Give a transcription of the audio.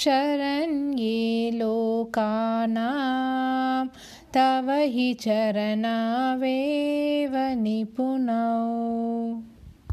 शरण्ये लोकानां तव हि चरणावेव निपुनौ